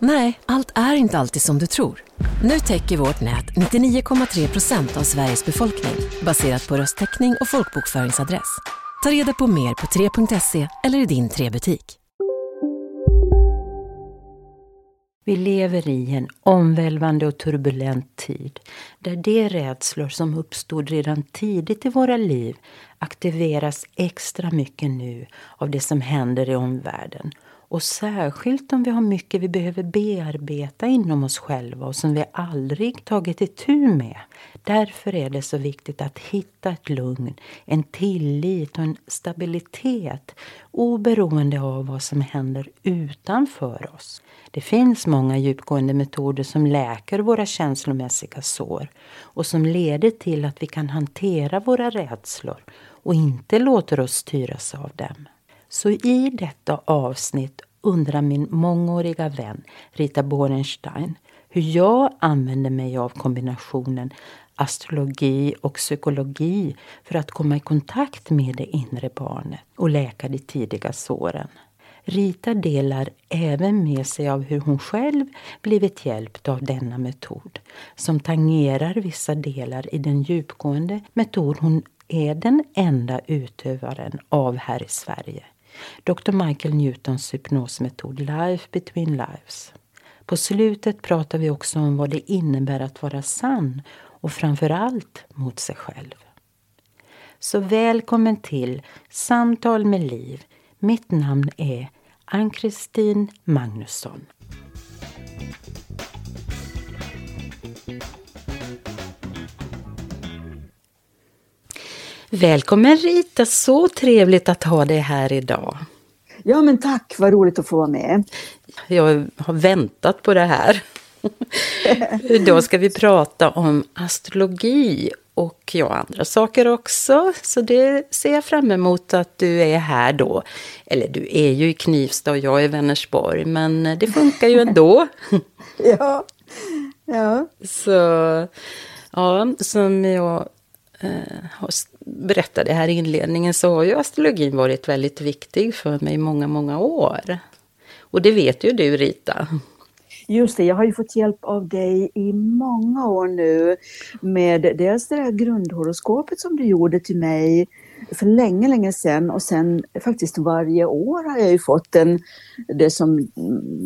Nej, allt är inte alltid som du tror. Nu täcker vårt nät 99,3 procent av Sveriges befolkning baserat på röstteckning och folkbokföringsadress. Ta reda på mer på 3.se eller i din 3-butik. Vi lever i en omvälvande och turbulent tid där de rädslor som uppstod redan tidigt i våra liv aktiveras extra mycket nu av det som händer i omvärlden. Och särskilt om vi har mycket vi behöver bearbeta inom oss själva och som vi aldrig tagit itu med. Därför är det så viktigt att hitta ett lugn, en tillit och en stabilitet oberoende av vad som händer utanför oss. Det finns många djupgående metoder som läker våra känslomässiga sår och som leder till att vi kan hantera våra rädslor och inte låter oss styras av dem. Så i detta avsnitt undrar min mångåriga vän Rita Borenstein hur jag använder mig av kombinationen astrologi och psykologi för att komma i kontakt med det inre barnet och läka de tidiga såren. Rita delar även med sig av hur hon själv blivit hjälpt av denna metod som tangerar vissa delar i den djupgående metod hon är den enda utövaren av här i Sverige. Dr. Michael Newtons hypnosmetod Life between lives. På slutet pratar vi också om vad det innebär att vara sann och framför allt mot sig själv. Så välkommen till Samtal med Liv. Mitt namn är Ann-Kristin Magnusson. Välkommen Rita, så trevligt att ha dig här idag. Ja men tack, vad roligt att få vara med. Jag har väntat på det här. Idag ska vi prata om astrologi och ja, andra saker också. Så det ser jag fram emot att du är här då. Eller du är ju i Knivsta och jag är i Vänersborg, men det funkar ju ändå. Ja, ja. Så, ja, som jag eh, berättade här i inledningen så har ju astrologin varit väldigt viktig för mig i många, många år. Och det vet ju du Rita. Just det, jag har ju fått hjälp av dig i många år nu med dels det här grundhoroskopet som du gjorde till mig för länge, länge sedan och sen faktiskt varje år har jag ju fått en, det som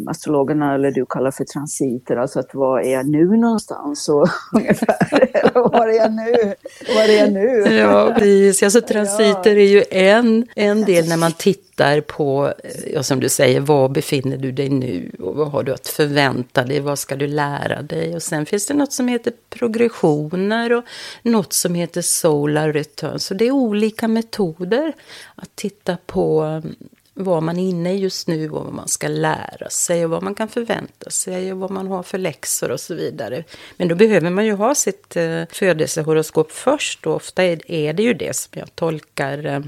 astrologerna eller du kallar för transiter, alltså att var är jag nu någonstans och ungefär, var är jag nu, var är jag nu? Ja, precis. Alltså transiter är ju en, en del när man tittar på, ja, som du säger, var befinner du dig nu och vad har du att förvänta dig, vad ska du lära dig? Och sen finns det något som heter progressioner och något som heter solar return. Så det är olika metoder att titta på mm, vad man är inne i just nu och vad man ska lära sig och vad man kan förvänta sig och vad man har för läxor och så vidare. Men då behöver man ju ha sitt eh, födelsehoroskop först och ofta är, det ju det som jag tolkar eh,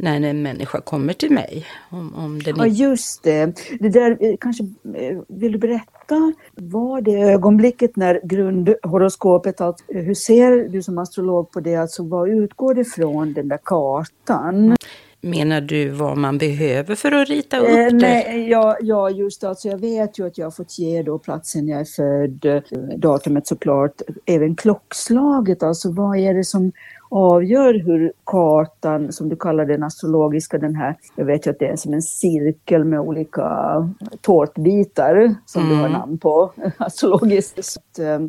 när en människa kommer till mig. Om, om den Ja, just det. det där, eh, kanske, eh, vill du berätta, var det ögonblicket när grundhoroskopet, alltså, hur ser du som astrolog på det, alltså vad utgår det från den där kartan? Menar du vad man behöver för att rita upp Eh, det? nej, ja, ja, just det. Alltså jag vet ju att jag har fått ge då platsen jag är född, datumet såklart, även klockslaget. Alltså vad är det som avgör hur kartan, som du kallar den astrologiska, den här, jag vet ju att det är som en cirkel med olika tårtbitar som du har namn på, astrologiskt. Så eh,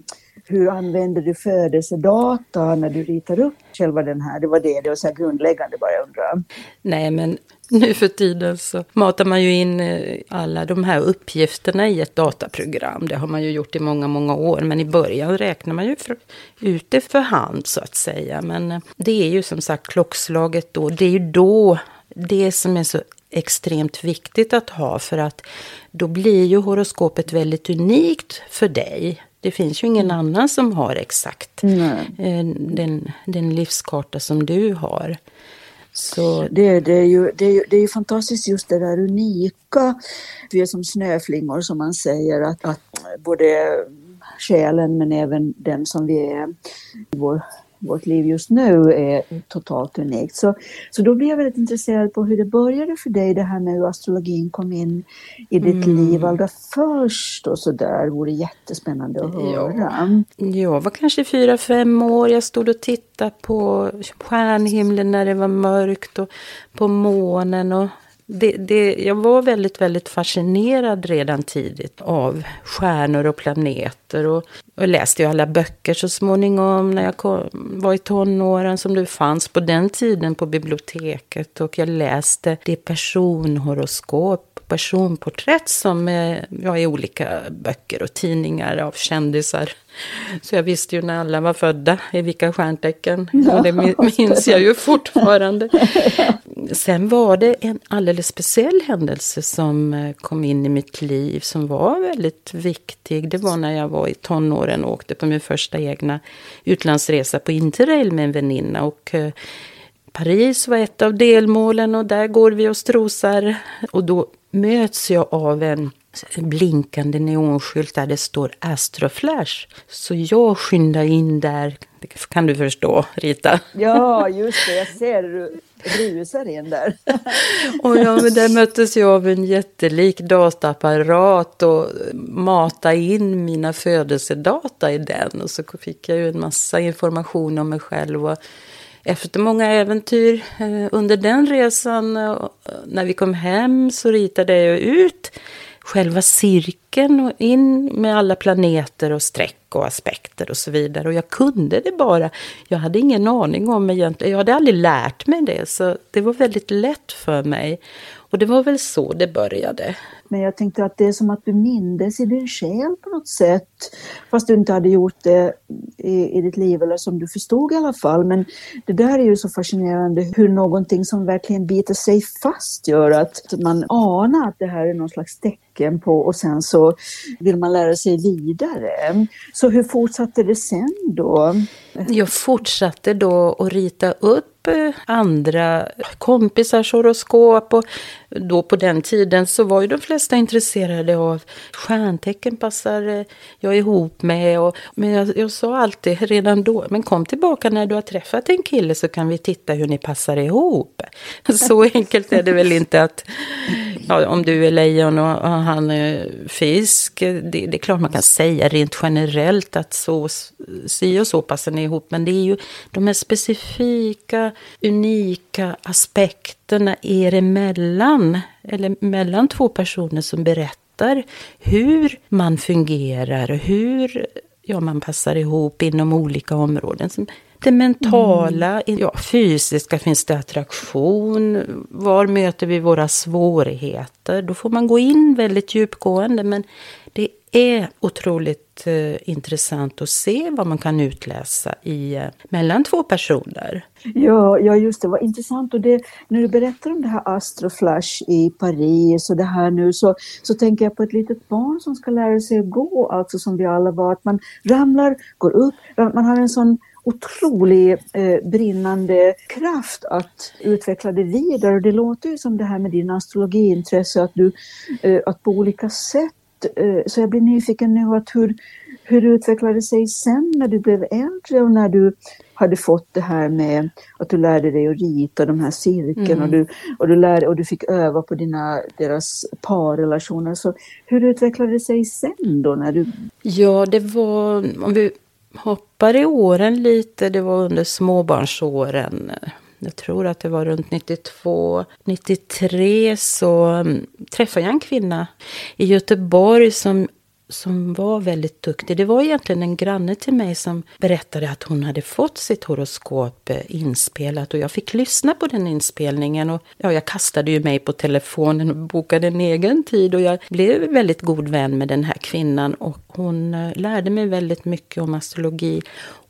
hur använder du födelsedata när du ritar upp själva den här? Det var det, det var så grundläggande bara jag undrar. Nej, men nu för tiden så matar man ju in eh, alla de här uppgifterna i ett dataprogram. Det har man ju gjort i många, många år. Men i början räknar man ju för, ut det för hand så att säga. Men eh, det är ju som sagt klockslaget då. Det är ju då det som är så extremt viktigt att ha. För att då blir ju horoskopet väldigt unikt för dig. Det finns ju ingen annan som har exakt mm. den, den livskarta som du har. Så... Det, det, är ju, det, är ju, det är ju fantastiskt just det där unika. Vi är som snöflingor som man säger att, att både själen men även den som vi är, vår vårt liv just nu är totalt unikt. Så, så då blev jag väldigt intresserad på hur det började för dig, det här med hur astrologin kom in i ditt mm. liv allra först och så där. Det vore jättespännande att höra. Ja. Jag var kanske fyra, fem år. Jag stod och tittade på stjärnhimlen när det var mörkt och på månen och det, det, jag var väldigt, väldigt fascinerad redan tidigt av stjärnor och planeter. Och, och läste ju alla böcker så småningom när jag kom, var i tonåren som det fanns på den tiden på biblioteket. Och jag läste det personhoroskop, personporträtt som eh, ja, i olika böcker och tidningar av kändisar. Så jag visste ju när alla var födda i vilka stjärntecken. Ja, och det minns jag ju fortfarande. Sen var det en alldeles speciell händelse som eh, kom in i mitt liv som var väldigt viktig. Det var när jag var i tonåren och åkte på min första egna utlandsresa på Interrail med en väninna. Och eh, Paris var ett av delmålen och där går vi och strosar. Och då möts jag av en blinkande neonskylt där det står Astroflash. Så jag skyndar in där. Det kan du förstå, Rita? Ja, just det. Jag ser du rusar in där. och ja, men där möttes jag av en jättelik dataapparat och mata in mina födelsedata i den. Och så fick jag ju en massa information om mig själv. Och efter många äventyr eh, under den resan, eh, när vi kom hem så ritade jag ut själva cirkeln och in med alla planeter och streck och aspekter och så vidare. Och jag kunde det bara. Jag hade ingen aning om egentligen. Jag hade aldrig lärt mig det, så det var väldigt lätt för mig. Och det var väl så det började. Men jag tänkte att det är som att du mindes i din själ på något sätt. Fast du inte hade gjort det i, i ditt liv, eller som du förstod i alla fall. Men det där är ju så fascinerande hur någonting som verkligen biter sig fast gör att man anar att det här är någon slags tecken på och sen så vill man lära sig vidare. Så hur fortsatte det sen då? Jag fortsatte då att rita upp eh, andra kompisars horoskop och då på den tiden så var ju de flesta intresserade av stjärntecken passar eh, jag ihop med. Och, men jag, jag sa alltid redan då, men kom tillbaka när du har träffat en kille så kan vi titta hur ni passar ihop. Så enkelt är det väl inte att ja, om du är lejon och, och han är fisk. Det, det, är klart man kan säga rent generellt att så, si och så passar ni ihop. Men det är ju de här specifika, unika aspekterna er emellan. Eller mellan två personer som berättar hur man fungerar och hur ja, man passar ihop inom olika områden. Det mentala, mm. ja, fysiska, finns det attraktion? Var möter vi våra svårigheter? Då får man gå in väldigt djupgående. Men det är otroligt eh, intressant att se vad man kan utläsa i, eh, mellan två personer. Ja, ja, just det. Vad intressant. Och det, när du berättar om det här Astroflash i Paris och det här nu så, så tänker jag på ett litet barn som ska lära sig att gå, alltså som vi alla var. Att man ramlar, går upp, man har en sån otrolig eh, brinnande kraft att utveckla det vidare. Och det låter ju som det här med din astrologiintresse, att du eh, att på olika sätt eh, så jag blir nyfiken nu att hur, hur utvecklade det sig sen när du blev äldre och när du hade fått det här med att du lärde dig att rita de här cirkeln mm. och, du, och, du lärde, och du fick öva på dina, deras parrelationer. Så hur utvecklade det sig sen då? När du... Ja, det var, om vi hoppar i åren lite. Det var under småbarnsåren. Jag tror att det var runt 92, 93 så mm, träffade jag en kvinna i Göteborg som som var väldigt duktig. Det var egentligen en granne till mig som berättade att hon hade fått sitt horoskop eh, inspelat och jag fick lyssna på den inspelningen. Och, ja, jag kastade ju mig på telefonen och bokade en egen tid och jag blev väldigt god vän med den här kvinnan och hon eh, lärde mig väldigt mycket om astrologi.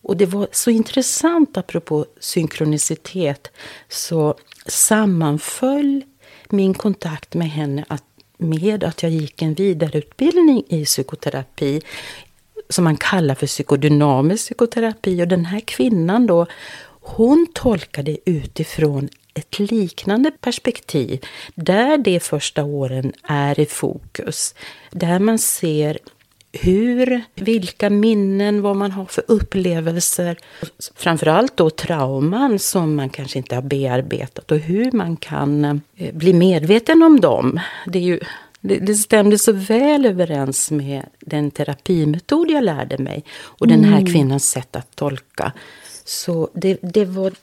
Och det var så intressant, apropå synkronicitet, så sammanföll min kontakt med henne att med att jag gick en vidareutbildning i psykoterapi som man kallar för psykodynamisk psykoterapi. Och den här kvinnan då, hon tolkade utifrån ett liknande perspektiv där de första åren är i fokus. Där man ser hur, vilka minnen, vad man har för upplevelser. Framförallt då trauman som man kanske inte har bearbetat och hur man kan eh, bli medveten om dem. Det, är ju, det, det stämde så väl överens med den terapimetod jag lärde mig och den här mm. kvinnans sätt att tolka. Så det, det, var,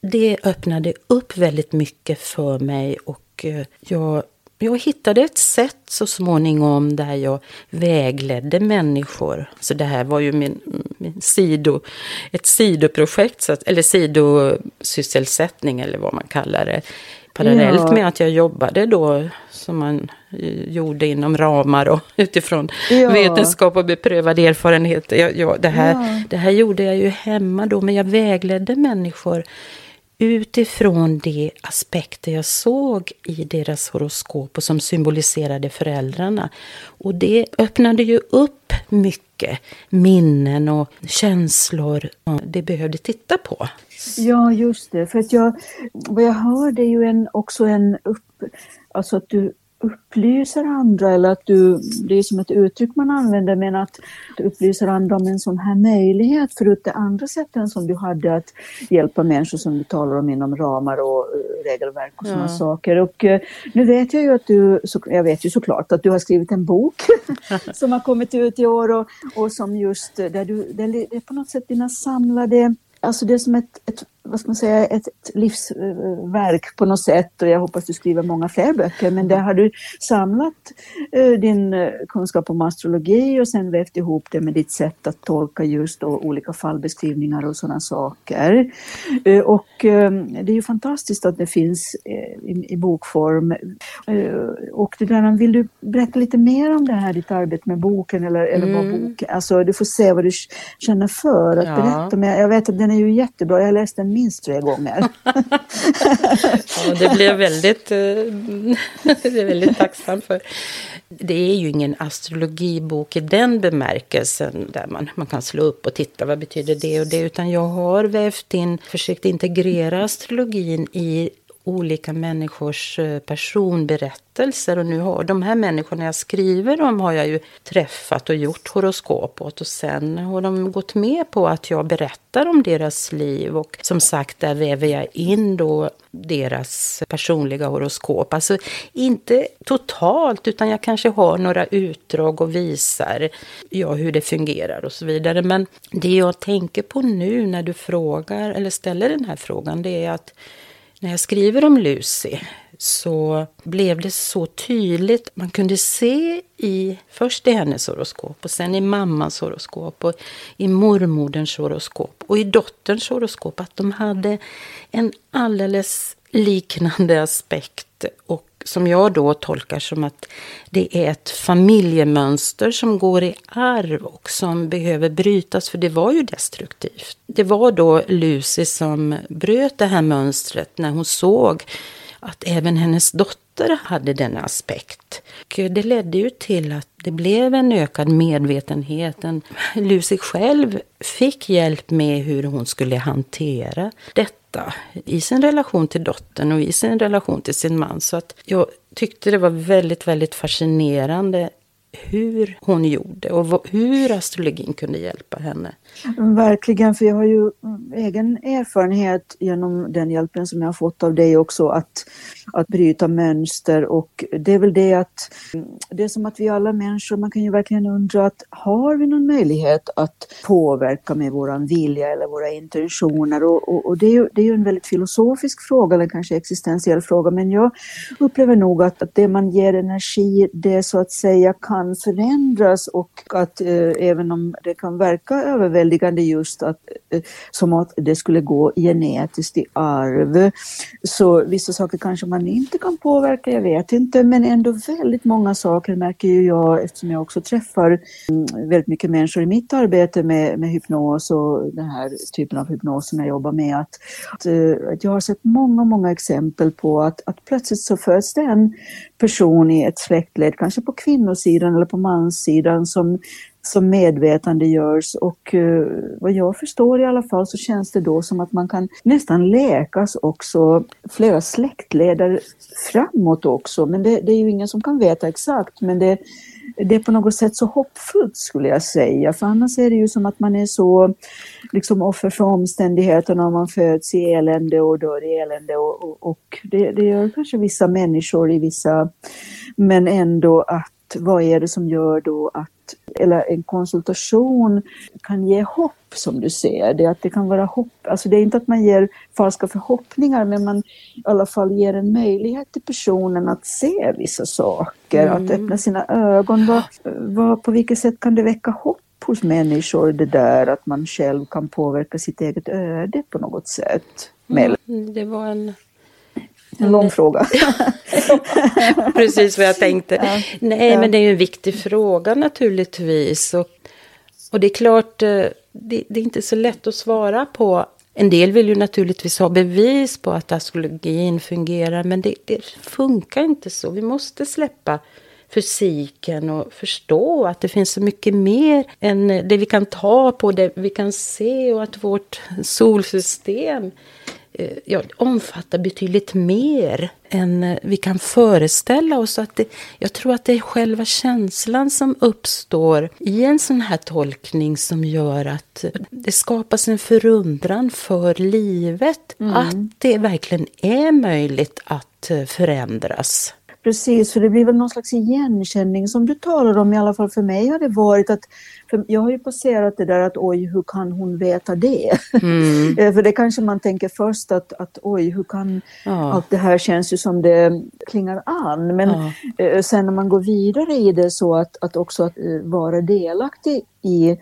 det öppnade upp väldigt mycket för mig och eh, jag jag hittade ett sätt så småningom där jag vägledde människor. Så det här var ju min, min sido, ett sidoprojekt, eller sidosysselsättning eller vad man kallar det. Parallellt ja. med att jag jobbade då som man gjorde inom ramar och utifrån ja. vetenskap och beprövad erfarenhet. Jag, jag, det, här, ja. det här gjorde jag ju hemma då, men jag vägledde människor utifrån de aspekter jag såg i deras horoskop och som symboliserade föräldrarna. Och det öppnade ju upp mycket minnen och känslor det behövde titta på. Ja, just det. För att jag, vad jag hör det är ju en, också en upp, alltså att du upplyser andra eller att du, det är som ett uttryck man använder, men att du upplyser andra om en sån här möjlighet förut det andra sätten som du hade att hjälpa människor som du talar om inom ramar och eh, regelverk och sådana ja. saker. Och uh, nu vet jag ju att du, så, jag vet ju såklart att du har skrivit en bok som har kommit ut i år och, och som just, där du, det är på något sätt dina samlade Alltså det är som ett, ett vad ska man säga, ett, livsverk på något sätt och jag hoppas du skriver många fler böcker men där har du samlat uh, din uh, kunskap om astrologi och sen vävt ihop det med ditt sätt att tolka just då, olika fallbeskrivningar och sådana saker. Uh, och det är ju fantastiskt att det finns i, bokform. och det där, vill du berätta lite mer om det här, ditt arbete med boken eller, eller mm. vad bok, alltså du får se vad du känner för att ja. berätta. Men jag vet att den är ju jättebra, jag har läst den minst tre gånger. ja, det blir jag väldigt, eh, det är väldigt tacksam för. Det är ju ingen astrologibok i den bemärkelsen där man, man kan slå upp och titta vad betyder det och det. Utan jag har vävt in, försökt integrera astrologin i olika människors eh, personberättelser. Och nu har de här människorna jag skriver om har jag ju träffat och gjort horoskop åt. Och sen har de gått med på att jag berättar om deras liv. Och som sagt, där väver jag in då deras personliga horoskop. Alltså inte totalt, utan jag kanske har några utdrag och visar ja, hur det fungerar och så vidare. Men det jag tänker på nu när du frågar, eller ställer den här frågan, det är att när jag skriver om Lucy så blev det så tydligt. Man kunde se i, först i hennes horoskop och sen i mammans horoskop och i mormoderns horoskop och i dotterns horoskop att de hade en alldeles liknande aspekt och som jag då tolkar som att det är ett familjemönster som går i arv och som behöver brytas, för det var ju destruktivt. Det var då Lucy som bröt det här mönstret när hon såg att även hennes dotter hade denna aspekt. Och det ledde ju till att det blev en ökad medvetenhet. Lucy själv fick hjälp med hur hon skulle hantera detta detta i sin relation till dottern och i sin relation till sin man. Så att jag tyckte det var väldigt, väldigt fascinerande hur hon gjorde och hur astrologin kunde hjälpa henne. Verkligen, för jag har ju mm, egen erfarenhet genom den hjälpen som jag har fått av dig också att, att bryta mönster och det är väl det att mm, det är som att vi alla människor, man kan ju verkligen undra att har vi någon möjlighet att påverka med våran vilja eller våra intentioner och, och, och det, är ju, det är ju en väldigt filosofisk fråga eller kanske existentiell fråga men jag upplever nog att, att det man ger energi det så att säga kan kan förändras och att eh, även om det kan verka överväldigande just att eh, som att det skulle gå genetiskt i arv så vissa saker kanske man inte kan påverka, jag vet inte, men ändå väldigt många saker märker ju jag eftersom jag också träffar mm, väldigt mycket människor i mitt arbete med, med hypnos och den här typen av hypnos som jag jobbar med att, att, eh, att jag har sett många, många exempel på att, att plötsligt så föds det en person i ett släktled, kanske på kvinnosidan eller på manssidan som, som medvetandegörs. och eh, vad jag förstår i alla fall så känns det då som att man kan nästan läkas också flera släktleder framåt också men det, det är ju ingen som kan veta exakt men det, det är på något sätt så hoppfullt skulle jag säga. För annars är det ju som att man är så liksom offer för omständigheterna. Om man föds i elände och dör i elände och, och, och det, det gör kanske vissa människor i vissa men ändå att vad är det som gör då att eller en konsultation kan ge hopp som du ser det. Att det kan vara hopp, alltså det är inte att man ger falska förhoppningar men man i alla fall ger en möjlighet till personen att se vissa saker, mm. att öppna sina ögon. Vad, vad, på vilket sätt kan det väcka hopp hos människor det där att man själv kan påverka sitt eget öde på något sätt? Mm, det var en en lång fråga. Precis vad jag tänkte. Ja. Nej, men det är ju en viktig fråga naturligtvis. Och, och det är klart, eh, det, det, är inte så lätt att svara på. En del vill ju naturligtvis ha bevis på att astrologin fungerar, men det, det funkar inte så. Vi måste släppa fysiken och förstå att det finns så mycket mer än det vi kan ta på, det vi kan se och att vårt solsystem ja, omfattar betydligt mer än eh, vi kan föreställa oss. Att det, jag tror att det är själva känslan som uppstår i en sån här tolkning som gör att det skapas en förundran för livet. Mm. Att det verkligen är möjligt att eh, förändras. Precis, för det blir väl någon slags igenkänning som du talar om, i alla fall för mig har det varit att jag har ju passerat det där att oj, hur kan hon veta det? Mm. Eh, för det kanske man tänker först att, att oj, hur kan ja. allt det här känns ju som det klingar an. Men ja. Eh, sen när man går vidare i det så att, att också att eh, vara delaktig i,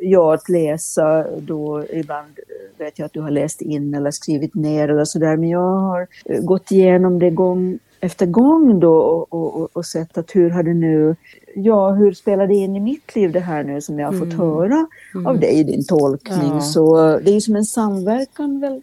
ja att läsa då ibland vet jag att du har läst in eller skrivit ner eller sådär men jag har gått igenom det gång efter gång då och, och, och, sett att hur har det nu, ja hur spelar det in i mitt liv det här nu som jag har fått mm. höra mm. av dig i din tolkning. Ja. Så det är som en samverkan väl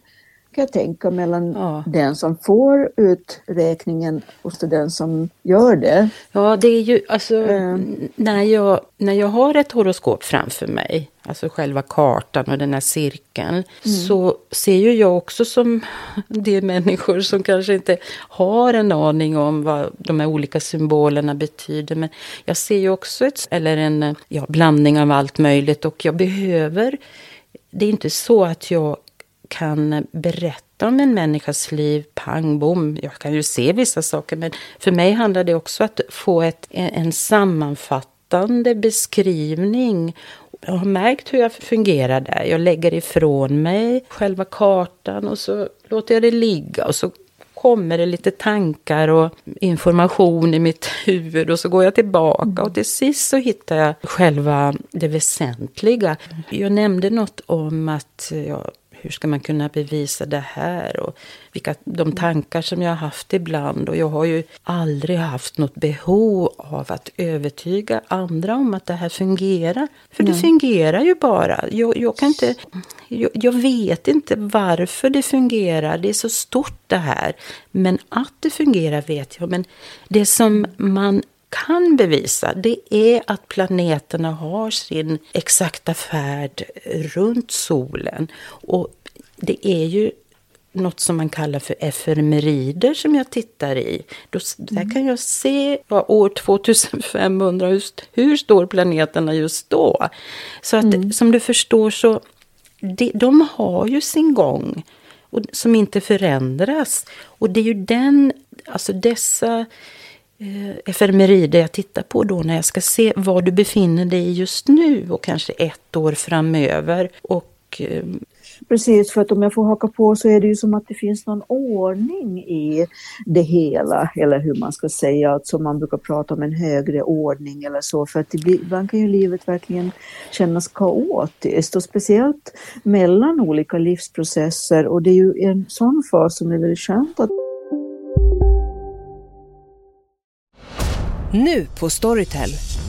kan jag tänka mellan ja. den som får uträkningen och den som gör det. Ja, det är ju alltså mm. när, jag, när jag har ett horoskop framför mig, alltså själva kartan och den här cirkeln, mm. så ser ju jag också som de människor som kanske inte har en aning om vad de här olika symbolerna betyder. Men jag ser ju också ett, eller en ja, blandning av allt möjligt och jag behöver det är inte så att jag kan berätta om en människas liv, pang bom. Jag kan ju se vissa saker, men för mig handlar det också om att få ett, en sammanfattande beskrivning. Jag har märkt hur jag fungerar där. Jag lägger ifrån mig själva kartan och så låter jag det ligga och så kommer det lite tankar och information i mitt huvud och så går jag tillbaka och till sist så hittar jag själva det väsentliga. Jag nämnde något om att jag hur ska man kunna bevisa det här? Och vilka, de tankar som jag har haft ibland. Och jag har ju aldrig haft något behov av att övertyga andra om att det här fungerar. För mm. det fungerar ju bara. Jag, jag kan inte, jag, jag, vet inte varför det fungerar. Det är så stort det här. Men att det fungerar vet jag. Men det som man kan bevisa det är att planeterna har sin exakta färd runt solen. Och det är ju något som man kallar för efemerider som jag tittar i. Då, där mm. kan jag se ja, år 2500, hur, hur står planeterna just då? Så att mm. som du förstår så de, de har ju sin gång och, som inte förändras. Och det är ju den, alltså dessa eh, efemerider jag tittar på då när jag ska se var du befinner dig just nu och kanske ett år framöver. Och och eh, Precis, för att om jag får haka på så är det ju som att det finns någon ordning i det hela, eller hur man ska säga, alltså man brukar prata om en högre ordning eller så, för att det blir, ibland kan ju livet verkligen kännas kaotiskt och speciellt mellan olika livsprocesser och det är ju en sån fas som är väldigt skönt att Nu på Storytel.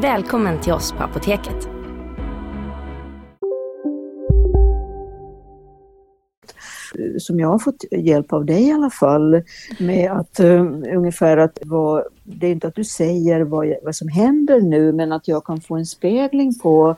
Välkommen till oss på Apoteket. Som jag har fått hjälp av dig i alla fall med att um, ungefär att vad, det är inte att du säger vad, vad som händer nu men att jag kan få en spegling på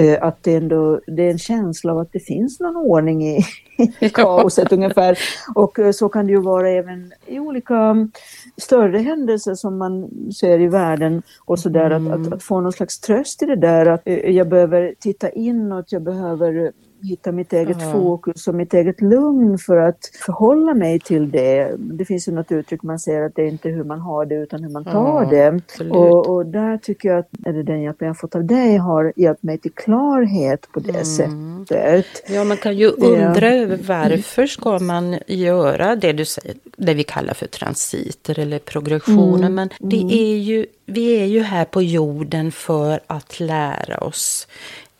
uh, att det ändå det är en känsla av att det finns någon ordning i, i kaoset ungefär. Och uh, så kan det ju vara även i olika större händelser som man ser i världen och sådär mm. att, att, att, få någon slags tröst i det där att uh, jag behöver titta inåt, jag behöver hitta mitt eget mm. fokus och mitt eget lugn för att förhålla mig till det. Det finns ju något uttryck man säger att det är inte hur man har det utan hur man tar mm, det. Och, och, där tycker jag att eller den hjälp jag fått av dig har hjälpt mig till klarhet på det mm. sättet. Ja, man kan ju undra över varför ska man göra det du säger, det vi kallar för transiter eller progressioner. Mm. Men det mm. är ju, vi är ju här på jorden för att lära oss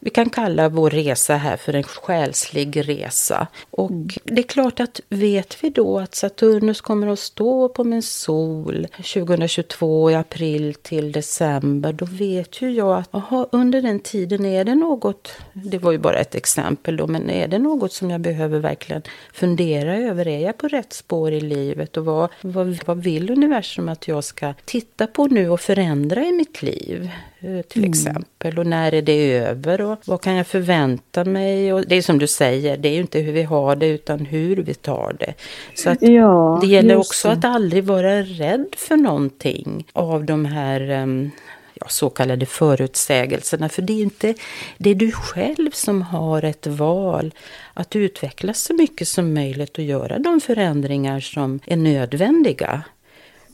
vi kan kalla vår resa här för en själslig resa. Och mm. det är klart att vet vi då att Saturnus kommer att stå på min sol 2022 i april till december, då vet ju jag att aha, under den tiden är det något, det var ju bara ett exempel då, men är det något som jag behöver verkligen fundera över? Är jag på rätt spår i livet och vad, vad, vad vill universum att jag ska titta på nu och förändra i mitt liv? Eh, till mm. exempel. Och när är det över och vad kan jag förvänta mig? Och det är som du säger, det är ju inte hur vi har det utan hur vi tar det. Så att ja, det gäller också det. att aldrig vara rädd för någonting av de här um, ja, så kallade förutsägelserna. För det är inte det är du själv som har ett val att utvecklas så mycket som möjligt och göra de förändringar som är nödvändiga.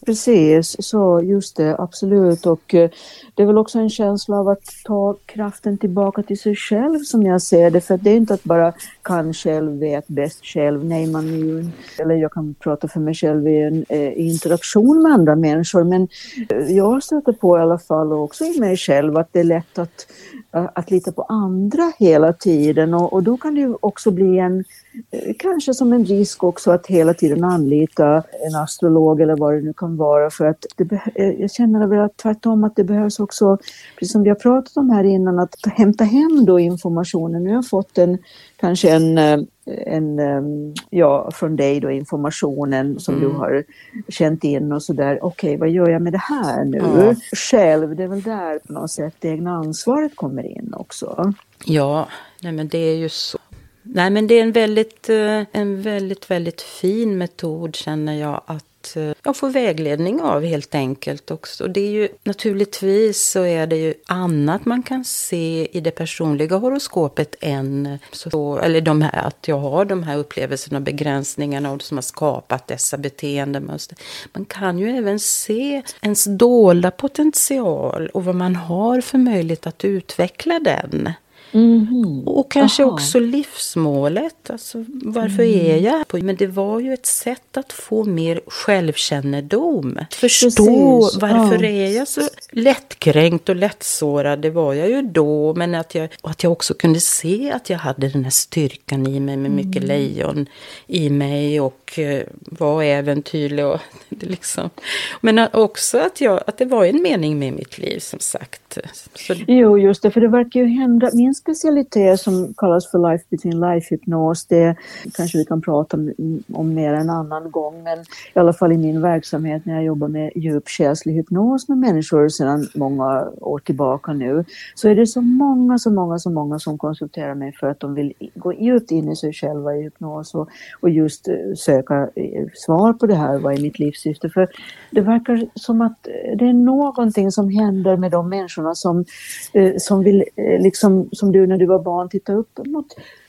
Precis, så just det, absolut. Och eh, det är väl också en känsla av att ta kraften tillbaka till sig själv som jag ser det. För det är inte att bara kan själv, vet bäst själv. Nej, man är ju, eller jag kan prata för mig själv i en i interaktion med andra människor. Men eh, jag stöter på i alla fall, och också i mig själv, att det är lätt att, att lita på andra hela tiden. Och, och då kan det ju också bli en kanske som en risk också att hela tiden anlita en astrolog eller vad det nu kan vara för att det, eh, jag känner väl att tvärtom att det behövs också, precis som vi har pratat om här innan, att hämta hem då informationen. Nu har jag fått en, kanske en, eh, en ja, från dig då informationen som mm. du har känt in och sådär. Okej, okay, vad gör jag med det här nu? Ja. Själv, det är väl där på något sätt det egna ansvaret kommer in också. Ja, nej men det är ju så. Nej, men det är en väldigt, eh, en väldigt, väldigt fin metod känner jag att eh, jag får vägledning av helt enkelt också. Det är ju naturligtvis så är det ju annat man kan se i det personliga horoskopet än så, eller de här, att jag har de här upplevelserna och begränsningarna och som har skapat dessa beteendemönster. Man kan ju även se ens dolda potential och vad man har för möjlighet att utveckla den. Mm. Och kanske Aha. också livsmålet. Alltså, varför mm. är jag här? Men det var ju ett sätt att få mer självkännedom. Förstå Precis. varför ja. är jag så lättkränkt och lättsårad. Det var jag ju då. Men att jag, att jag också kunde se att jag hade den här styrkan i mig med mycket mm. lejon i mig. Och Eh, var äventyrlig. Och, liksom. Men också att, jag, att det var en mening med mitt liv som sagt. Så... Jo, just det. För det verkar ju hända. Min specialitet som kallas för Life Between Life-hypnos, det kanske vi kan prata om, mer en annan gång, men i alla fall i min verksamhet när jag jobbar med djup själslig hypnos med människor sedan många år tillbaka nu, så är det så många, så många, så många som konsulterar mig för att de vill gå djupt in i sig själva i hypnos och, och just eh, söka söka eh, svar på det här, vad är mitt livssyfte? För det verkar som att eh, det är någonting som händer med de människorna som, eh, som vill liksom som du när du var barn titta upp mot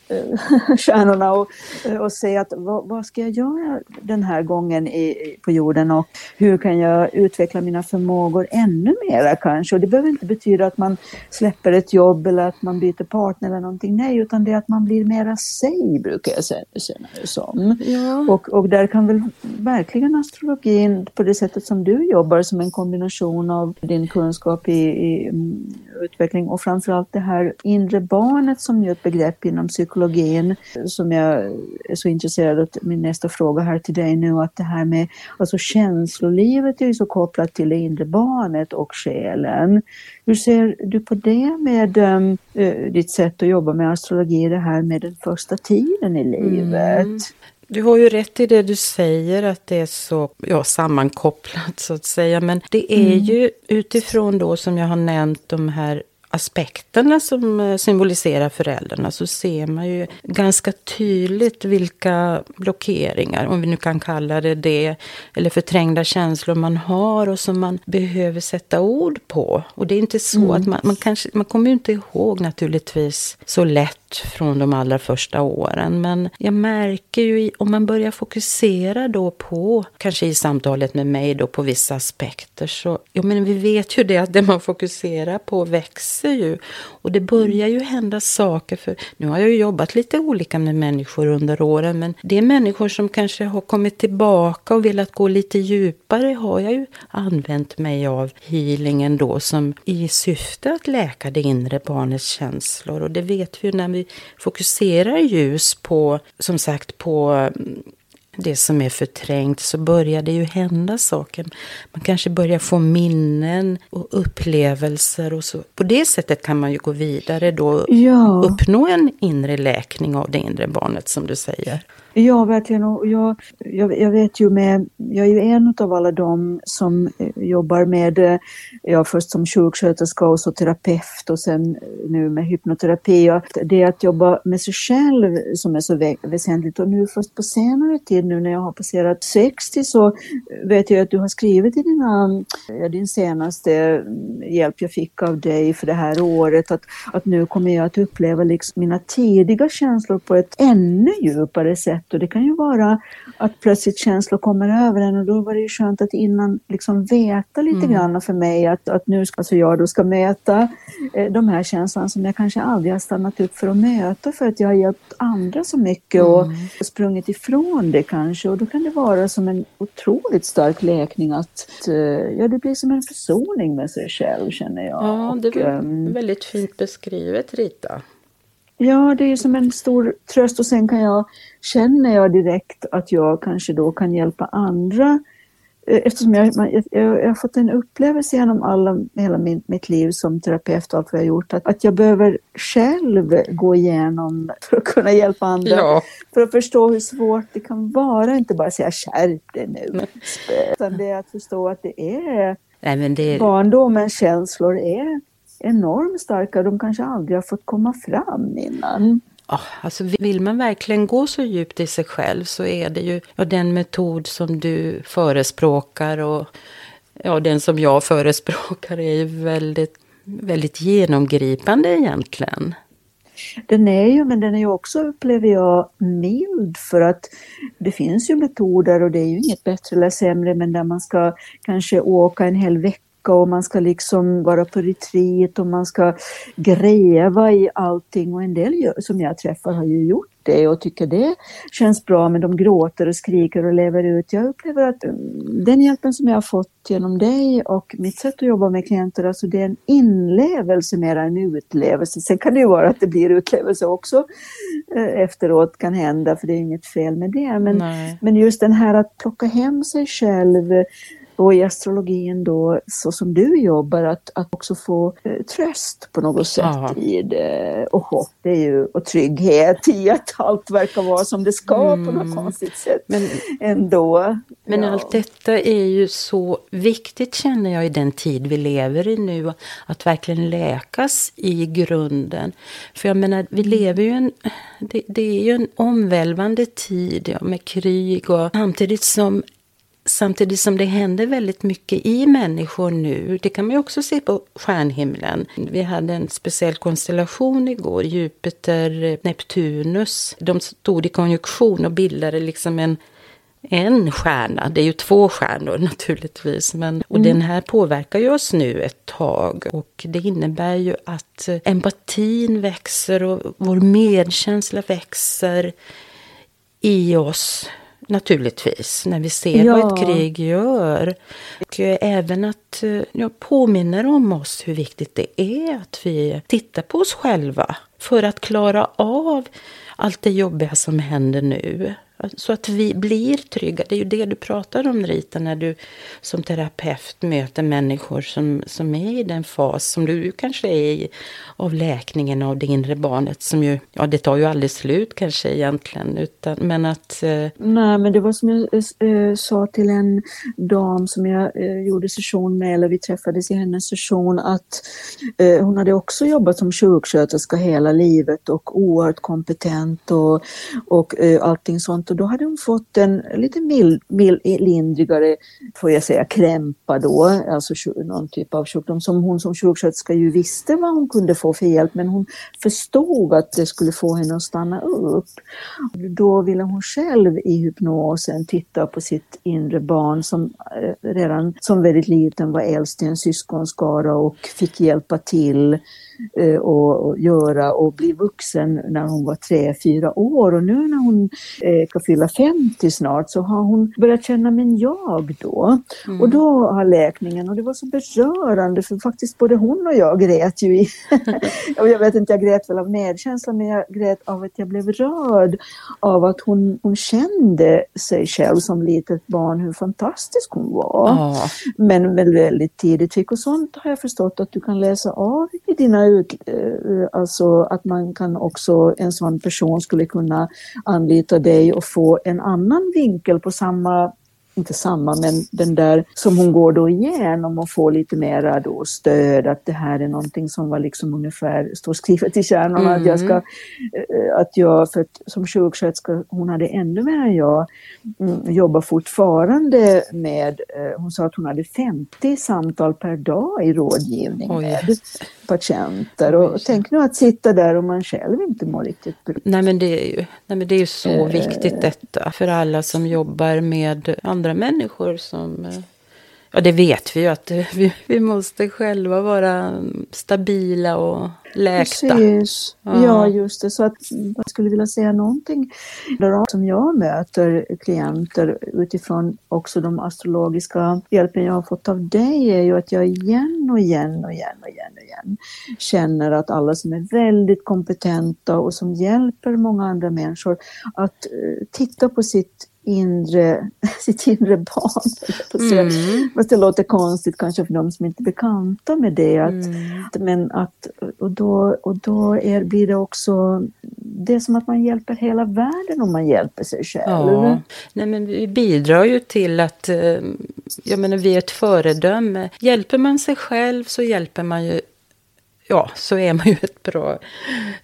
stjärnorna och, eh, och se att vad, vad, ska jag göra den här gången i, på jorden och hur kan jag utveckla mina förmågor ännu mera kanske. Och det behöver inte betyda att man släpper ett jobb eller att man byter partner eller någonting. Nej, utan det är att man blir mera sig brukar jag säga det som. Ja. Och, och där kan väl verkligen astrologin på det sättet som du jobbar som en kombination av din kunskap i, i utveckling och framförallt det här inre barnet som är ett begrepp inom psykologin som jag är så intresserad av. Min nästa fråga här till dig nu att det här med alltså känslolivet är ju så kopplat till det inre barnet och själen. Hur ser du på det med um, ditt sätt att jobba med astrologi, det här med den första tiden i livet? Mm. Du har ju rätt i det du säger att det är så ja, sammankopplat så att säga. Men det är mm. ju utifrån då som jag har nämnt de här aspekterna som eh, symboliserar föräldrarna så ser man ju ganska tydligt vilka blockeringar, om vi nu kan kalla det det, eller förträngda känslor man har och som man behöver sätta ord på. Och det är inte så mm. att man, man kanske, man kommer ju inte ihåg naturligtvis så lätt från de allra första åren. Men jag märker ju om man börjar fokusera då på, kanske i samtalet med mig då på vissa aspekter så, ja men vi vet ju det att det man fokuserar på växer ju. Och det börjar ju hända saker för, nu har jag ju jobbat lite olika med människor under åren men det är människor som kanske har kommit tillbaka och velat gå lite djupare har jag ju använt mig av healingen då som i syfte att läka det inre barnets känslor och det vet vi ju när vi fokuserar ljus på, som sagt, på mm, det som är förträngt så börjar det ju hända saker. Man kanske börjar få minnen och upplevelser och så. På det sättet kan man ju gå vidare då och ja. uppnå en inre läkning av det inre barnet som du säger. Ja, verkligen. Och jag, jag, jag, vet ju med, jag är ju en av alla de som eh, jobbar med, eh, ja först som sjuksköterska och så terapeut och sen eh, nu med hypnoterapi. Och det är att jobba med sig själv som är så väsentligt. Och nu först på senare tid, nu när jag har passerat 60 så vet jag att du har skrivit i dina, ja, din senaste mm, hjälp jag fick av dig för det här året att, att nu kommer jag att uppleva liksom mina tidiga känslor på ett ännu djupare sätt sätt och det kan ju vara att plötsligt känslor kommer över en och då var det ju skönt att innan liksom veta lite mm. grann för mig att, att nu ska alltså jag då ska möta eh, de här känslorna som jag kanske aldrig har stannat upp för att möta för att jag har hjälpt andra så mycket och mm. sprungit ifrån det kanske och då kan det vara som en otroligt stark läkning att eh, ja, det blir som en försoning med sig själv känner jag. Ja, det var um, väldigt fint beskrivet Rita. Ja, det är som en stor tröst och sen kan jag, känner jag direkt att jag kanske då kan hjälpa andra eh, eftersom jag, jag, jag, har fått en upplevelse genom alla, hela min, mitt liv som terapeut och allt vad jag gjort, att, att jag behöver själv gå igenom för att kunna hjälpa andra. Ja. För att förstå hur svårt det kan vara, inte bara säga skärp dig nu. Utan det är att förstå att det är, Nej, men det... barndomens känslor är enormt starka. De kanske aldrig har fått komma fram innan. Oh, alltså vill man verkligen gå så djupt i sig själv så är det ju ja, den metod som du förespråkar och ja, den som jag förespråkar är ju väldigt, väldigt genomgripande egentligen. Den är ju, men den är ju också, upplever jag, mild för att det finns ju metoder och det är ju inget bättre eller sämre, men där man ska kanske åka en hel vecka tänka och man ska liksom vara på retreat och man ska gräva i allting och en del som jag träffar har ju gjort det och tycker det känns bra men de gråter och skriker och lever ut. Jag upplever att mm, den hjälpen som jag har fått genom dig och mitt sätt att jobba med klienter, alltså det är en inlevelse mer än utlevelse. Sen kan det ju vara att det blir utlevelse också eh, efteråt kan hända för det är inget fel med det. Men, men just den här att plocka hem sig själv och i astrologin då, så som du jobbar, att, att också få eh, tröst på något sätt ja. i det. Och hopp det är ju, och trygghet i att allt verkar vara som det ska mm. på något mm. konstigt sätt men, ändå. Men ja. allt detta är ju så viktigt känner jag i den tid vi lever i nu. Att verkligen läkas i grunden. För jag menar, vi lever ju en, det, det är ju en omvälvande tid ja, med krig och samtidigt som Samtidigt som det händer väldigt mycket i människor nu. Det kan man ju också se på stjärnhimlen. Vi hade en speciell konstellation igår, Jupiter, Neptunus. De stod i konjunktion och bildade liksom en en stjärna. Det är ju två stjärnor naturligtvis. Men, och mm. den här påverkar ju oss nu ett tag. Och det innebär ju att empatin växer och vår medkänsla växer i oss naturligtvis, när vi ser ja. vad ett krig gör. Och även att eh, jag påminner om oss hur viktigt det är att vi tittar på oss själva för att klara av allt det jobbiga som händer nu. Så att vi blir trygga. Det är ju det du pratar om Rita, när du som terapeut möter människor som, som är i den fas som du kanske är i av läkningen av det inre barnet. Som ju, ja det tar ju aldrig slut kanske egentligen. Utan, men att... Eh... Nej men det var som jag eh, sa till en dam som jag eh, gjorde session med, eller vi träffades i hennes session, att eh, hon hade också jobbat som sjuksköterska hela livet och oerhört kompetent och, och eh, allting sånt. Och då hade hon fått en lite mild, mild, lindrigare, får jag säga, krämpa då, alltså någon typ av sjukdom som hon som sjuksköterska ju visste vad hon kunde få för hjälp men hon förstod att det skulle få henne att stanna upp. Då ville hon själv i hypnosen titta på sitt inre barn som eh, redan som väldigt liten var äldst i en syskonskara och fick hjälpa till och, och, göra och bli vuxen när hon var tre, fyra år. Och nu när hon eh, ska fylla 50 snart så har hon börjat känna, men jag då? Mm. Och då har läkningen, och det var så berörande för faktiskt både hon och jag grät ju i, jag vet inte, jag grät väl av medkänsla men jag grät av att jag blev rörd av att hon, hon kände sig själv som litet barn, hur fantastisk hon var. Oh. Men väldigt tidigt fick och sånt har jag förstått att du kan läsa av i dina ut, eh, alltså att man kan också, en sån person skulle kunna anlita dig och få en annan vinkel på samma inte samma, men den där som hon går då igenom och får lite mera då stöd att det här är någonting som var liksom ungefär, står skrivet i kärnan mm. att jag ska, eh, att jag, för att som sjuksköterska, hon hade ännu mer än jag, mm, jobbar fortfarande med, eh, hon sa att hon hade 50 samtal per dag i rådgivning oh, med patienter. Och tänk nu att sitta där och man själv inte mår riktigt bra. Nej men det är ju, nej, men det är ju så eh, viktigt detta för alla som jobbar med andra andra människor som... Eh, ja, det vet vi ju att vi, vi måste själva vara stabila och läkta. Precis. Ja. ja, just det. Så att jag skulle vilja säga någonting som jag möter klienter utifrån också de astrologiska hjälpen jag har fått av dig är ju att jag igen och igen och igen och igen och igen känner att alla som är väldigt kompetenta och som hjälper många andra människor att uh, titta på sitt inre, sitt inre barn. Mm. Fast det låter konstigt kanske för de som inte är bekanta med det. Att, mm. Men att, och då, och då är, blir det också, det är som att man hjälper hela världen om man hjälper sig själv. Ja. Nej, men vi bidrar ju till att, eh, jag menar vi är ett föredöme. Hjälper man sig själv så hjälper man ju ja, så är man ju ett bra,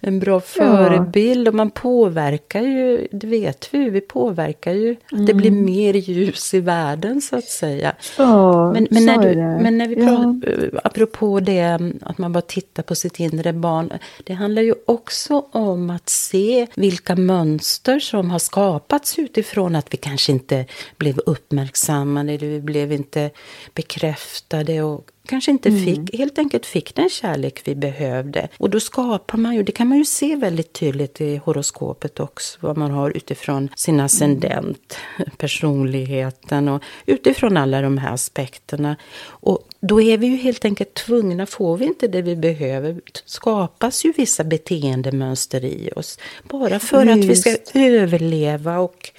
en bra förebild. Ja. Och man påverkar ju, det vet vi vi påverkar ju. Mm. Det blir mm. mer ljus i världen så att säga. Ja, men, men, när, du, men när vi pratar, ja. apropå det att man bara tittar på sitt inre barn. Det handlar ju också om att se vilka mönster som har skapats utifrån att vi kanske inte blev uppmärksammade, vi blev inte bekräftade och kanske inte mm. fick, helt enkelt fick den kärlek vi behövde. Och då skapar man ju, det kan man ju se väldigt tydligt i horoskopet också, vad man har utifrån sin ascendent, mm. personligheten och utifrån alla de här aspekterna. Och då är vi ju helt enkelt tvungna, får vi inte det vi behöver, skapas ju vissa beteendemönster i oss. Bara för Just. att vi ska överleva och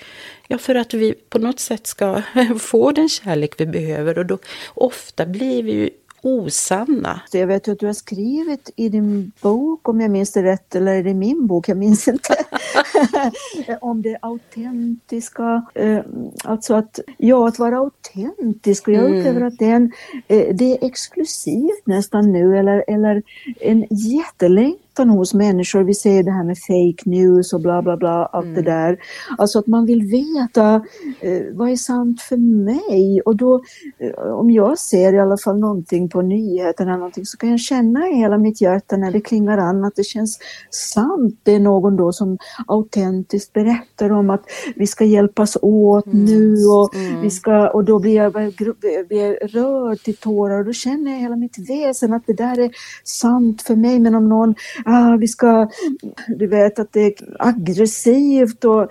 Ja, för att vi på något sätt ska få den kärlek vi behöver. Och då ofta blir vi ju osanna. Jag vet att du har skrivit i din bok, om jag minns det rätt, eller är det min bok, jag minns inte, om det autentiska, eh, alltså att, ja, att vara autentisk och jag mm. upplever att det är, en, eh, det är exklusivt nästan nu eller, eller en jättelängtan längtan hos människor. Vi ser det här med fake news och bla bla bla, allt mm. det där. Alltså att man vill veta eh, vad är sant för mig? Och då, eh, om jag ser i alla fall någonting på nyheterna någonting, så kan jag känna i hela mitt hjärta när det klingar an att det känns sant. Det är någon då som autentiskt berättar om att vi ska hjälpas åt mm. nu och, mm. vi ska, och då blir jag, blir rörd till tårar och då känner jag hela mitt väsen att det där är sant för mig. Men om någon ah, vi ska, du vet att det är aggressivt och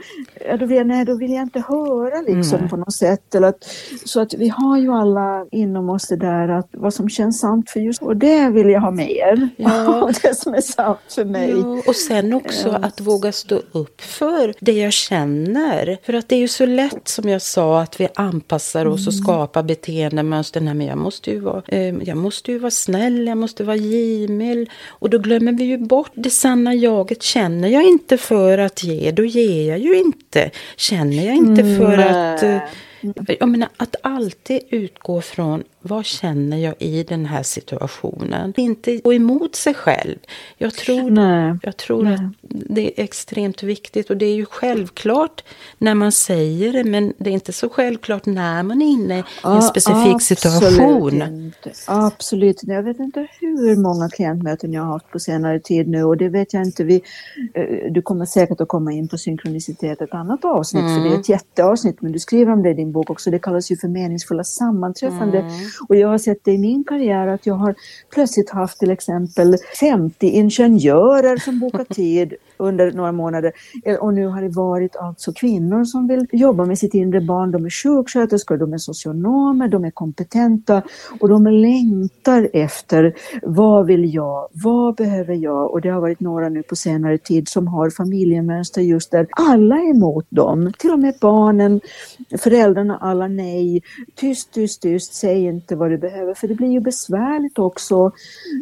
ja, då, vill, nej, då vill jag inte höra liksom mm. på något sätt. Eller att, så att vi har ju alla inom oss det där att vad som känns sant för just och det vill jag ha mer. Ja. det som är sant för mig. Ja, och sen också att våga stå upp för det jag känner. För att det är ju så lätt som jag sa att vi anpassar oss mm. och skapar beteendemönster. Nej, men jag måste ju vara, eh, jag måste ju vara snäll, jag måste vara givmild. Och då glömmer vi ju bort det sanna jaget. Känner jag inte för att ge, då ger jag ju inte. Känner jag inte för mm. att... Eh, jag menar, att alltid utgå från vad känner jag i den här situationen? Inte gå emot sig själv. Jag tror, Nej. Jag tror Nej. att det är extremt viktigt och det är ju självklart när man säger det men det är inte så självklart när man är inne i en specifik absolut situation. Inte. Absolut Jag vet inte hur många klientmöten jag har haft på senare tid nu och det vet jag inte. Vi, eh, du kommer säkert att komma in på synkronicitet ett annat avsnitt mm. för det är ett mm. jätteavsnitt men du skriver om det i din bok också. Det kallas ju för meningsfulla sammanträffande. Mm. Och jag har sett det i min karriär att jag har plötsligt haft till exempel 50 ingenjörer som bokat tid under några månader. Eh, och nu har det varit alltså kvinnor som vill jobba med sitt inre barn. De är sjuksköterskor, de är socionomer, de är kompetenta och de längtar efter vad vill jag, vad behöver jag? Och det har varit några nu på senare tid som har familjemönster just där alla är emot dem. Till och med barnen, föräldrarna, alla nej. Tyst, tyst, tyst, säg inte vad du behöver. För det blir ju besvärligt också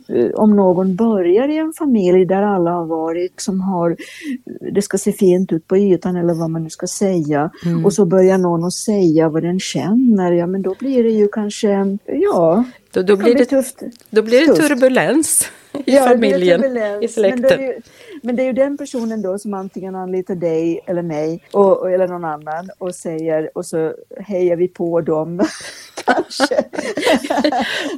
eh, om någon börjar i en familj där alla har varit, som har har, det ska se fint ut på ytan eller vad man nu ska säga. Mm. Och så börjar någon att säga vad den känner, ja men då blir det ju kanske, ja, då, då, blir, det, tufft. då blir det turbulens i ja, familjen, turbulens. i släkten. Men det, men det, är ju, den personen då som antingen anlitar dig eller mig och, eller någon annan och säger och så hejar vi på dem kanske.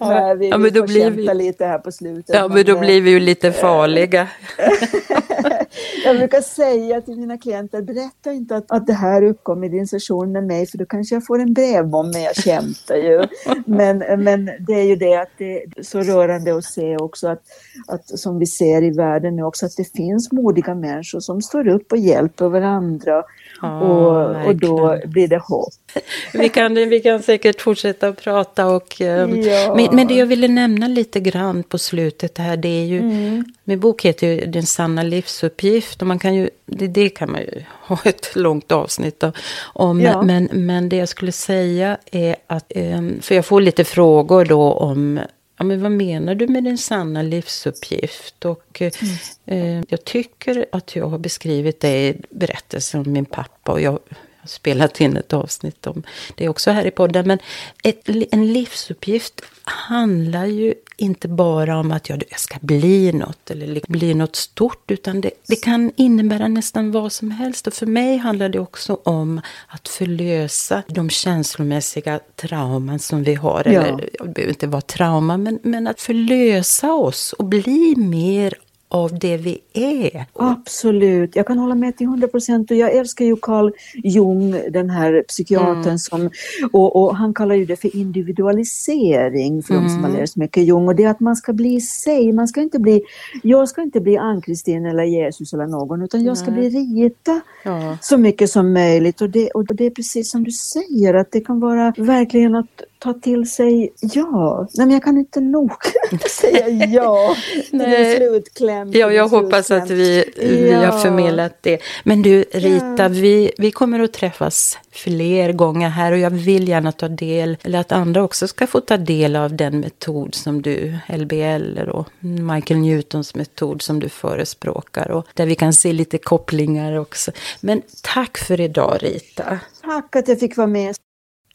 ja, vi, ja, men då blir vi lite här på slutet. Ja, men då blir vi ju lite farliga. jag brukar säga till mina klienter, berätta inte att, att det här uppkom i din session med mig, för då kanske jag får en brevbomb, men jag kämpar ju. Men, men det är ju det att det är så rörande att se också att, att, som vi ser i världen nu också, att det finns modiga människor som står upp och hjälper varandra. Och, och då blir det hopp. Vi kan, vi kan säkert fortsätta att prata och... Ehm, ja. men, men det jag ville nämna lite grann på slutet här, det är ju... Mm. Min bok heter ju Den sanna livsuppgift och man kan ju... Det, det kan man ju ha ett långt avsnitt om. Ja. Men, men det jag skulle säga är att... Ehm, för jag får lite frågor då om ja, men vad menar du med din sanna livsuppgift? Och mm. eh, jag tycker att jag har beskrivit det i berättelsen om min pappa och jag har spelat in ett avsnitt om det också här i podden. Men ett, en livsuppgift handlar ju inte bara om att jag ska bli något eller bli något stort, utan det, det kan innebära nästan vad som helst. Och för mig handlar det också om att förlösa de känslomässiga trauman som vi har. Ja. Eller det behöver inte vara trauma, men, men att förlösa oss och bli mer av det vi är. Absolut, jag kan hålla med till 100 procent jag älskar ju Carl Jung, den här psykiatern mm. som, och, och, han kallar ju det för individualisering för mm. de som har mm. läst mycket Jung och det är att man ska bli sig, man ska inte bli, jag ska inte bli Ann-Kristin eller Jesus eller någon utan jag ska Nej. bli Rita ja. så mycket som möjligt och det, och det är precis som du säger att det kan vara verkligen att ta till sig ja. Nej, men jag kan inte nog säga ja till slutkläm. Ja, jag hoppas att vi, vi ja. har förmedlat det. Men du Rita, ja. vi, vi kommer att träffas fler gånger här och jag vill gärna ta del, eller att andra också ska få ta del av den metod som du, LBL och Michael Newtons metod som du förespråkar och där vi kan se lite kopplingar också. Men tack för idag Rita. Tack att jag fick vara med.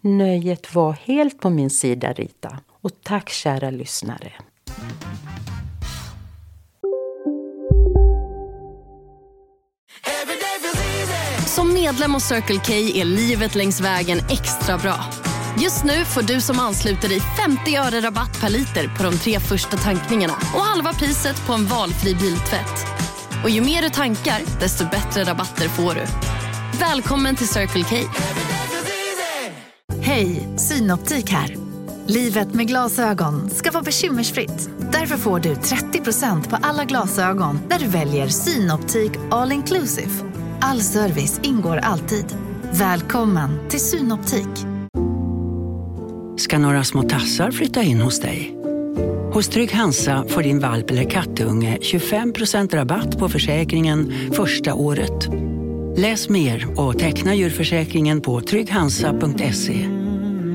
Nöjet var helt på min sida, Rita. Och tack kära lyssnare. Som medlem hos Circle K är livet längs vägen extra bra. Just nu får du som ansluter dig 50 öre rabatt per liter på de tre första tankningarna och halva priset på en valfri biltvätt. Och ju mer du tankar, desto bättre rabatter får du. Välkommen till Circle K. Hej, Synoptik här. Livet med glasögon ska vara bekymmersfritt. Därför får du 30% på alla glasögon när du väljer Synoptik All Inclusive. All service ingår alltid. Välkommen till Synoptik. Ska några små tassar flytta in hos dig? Hos Trygg Hansa får din valp eller kattunge 25% rabatt på försäkringen första året. Läs mer och teckna djurförsäkringen på trygghansa.se.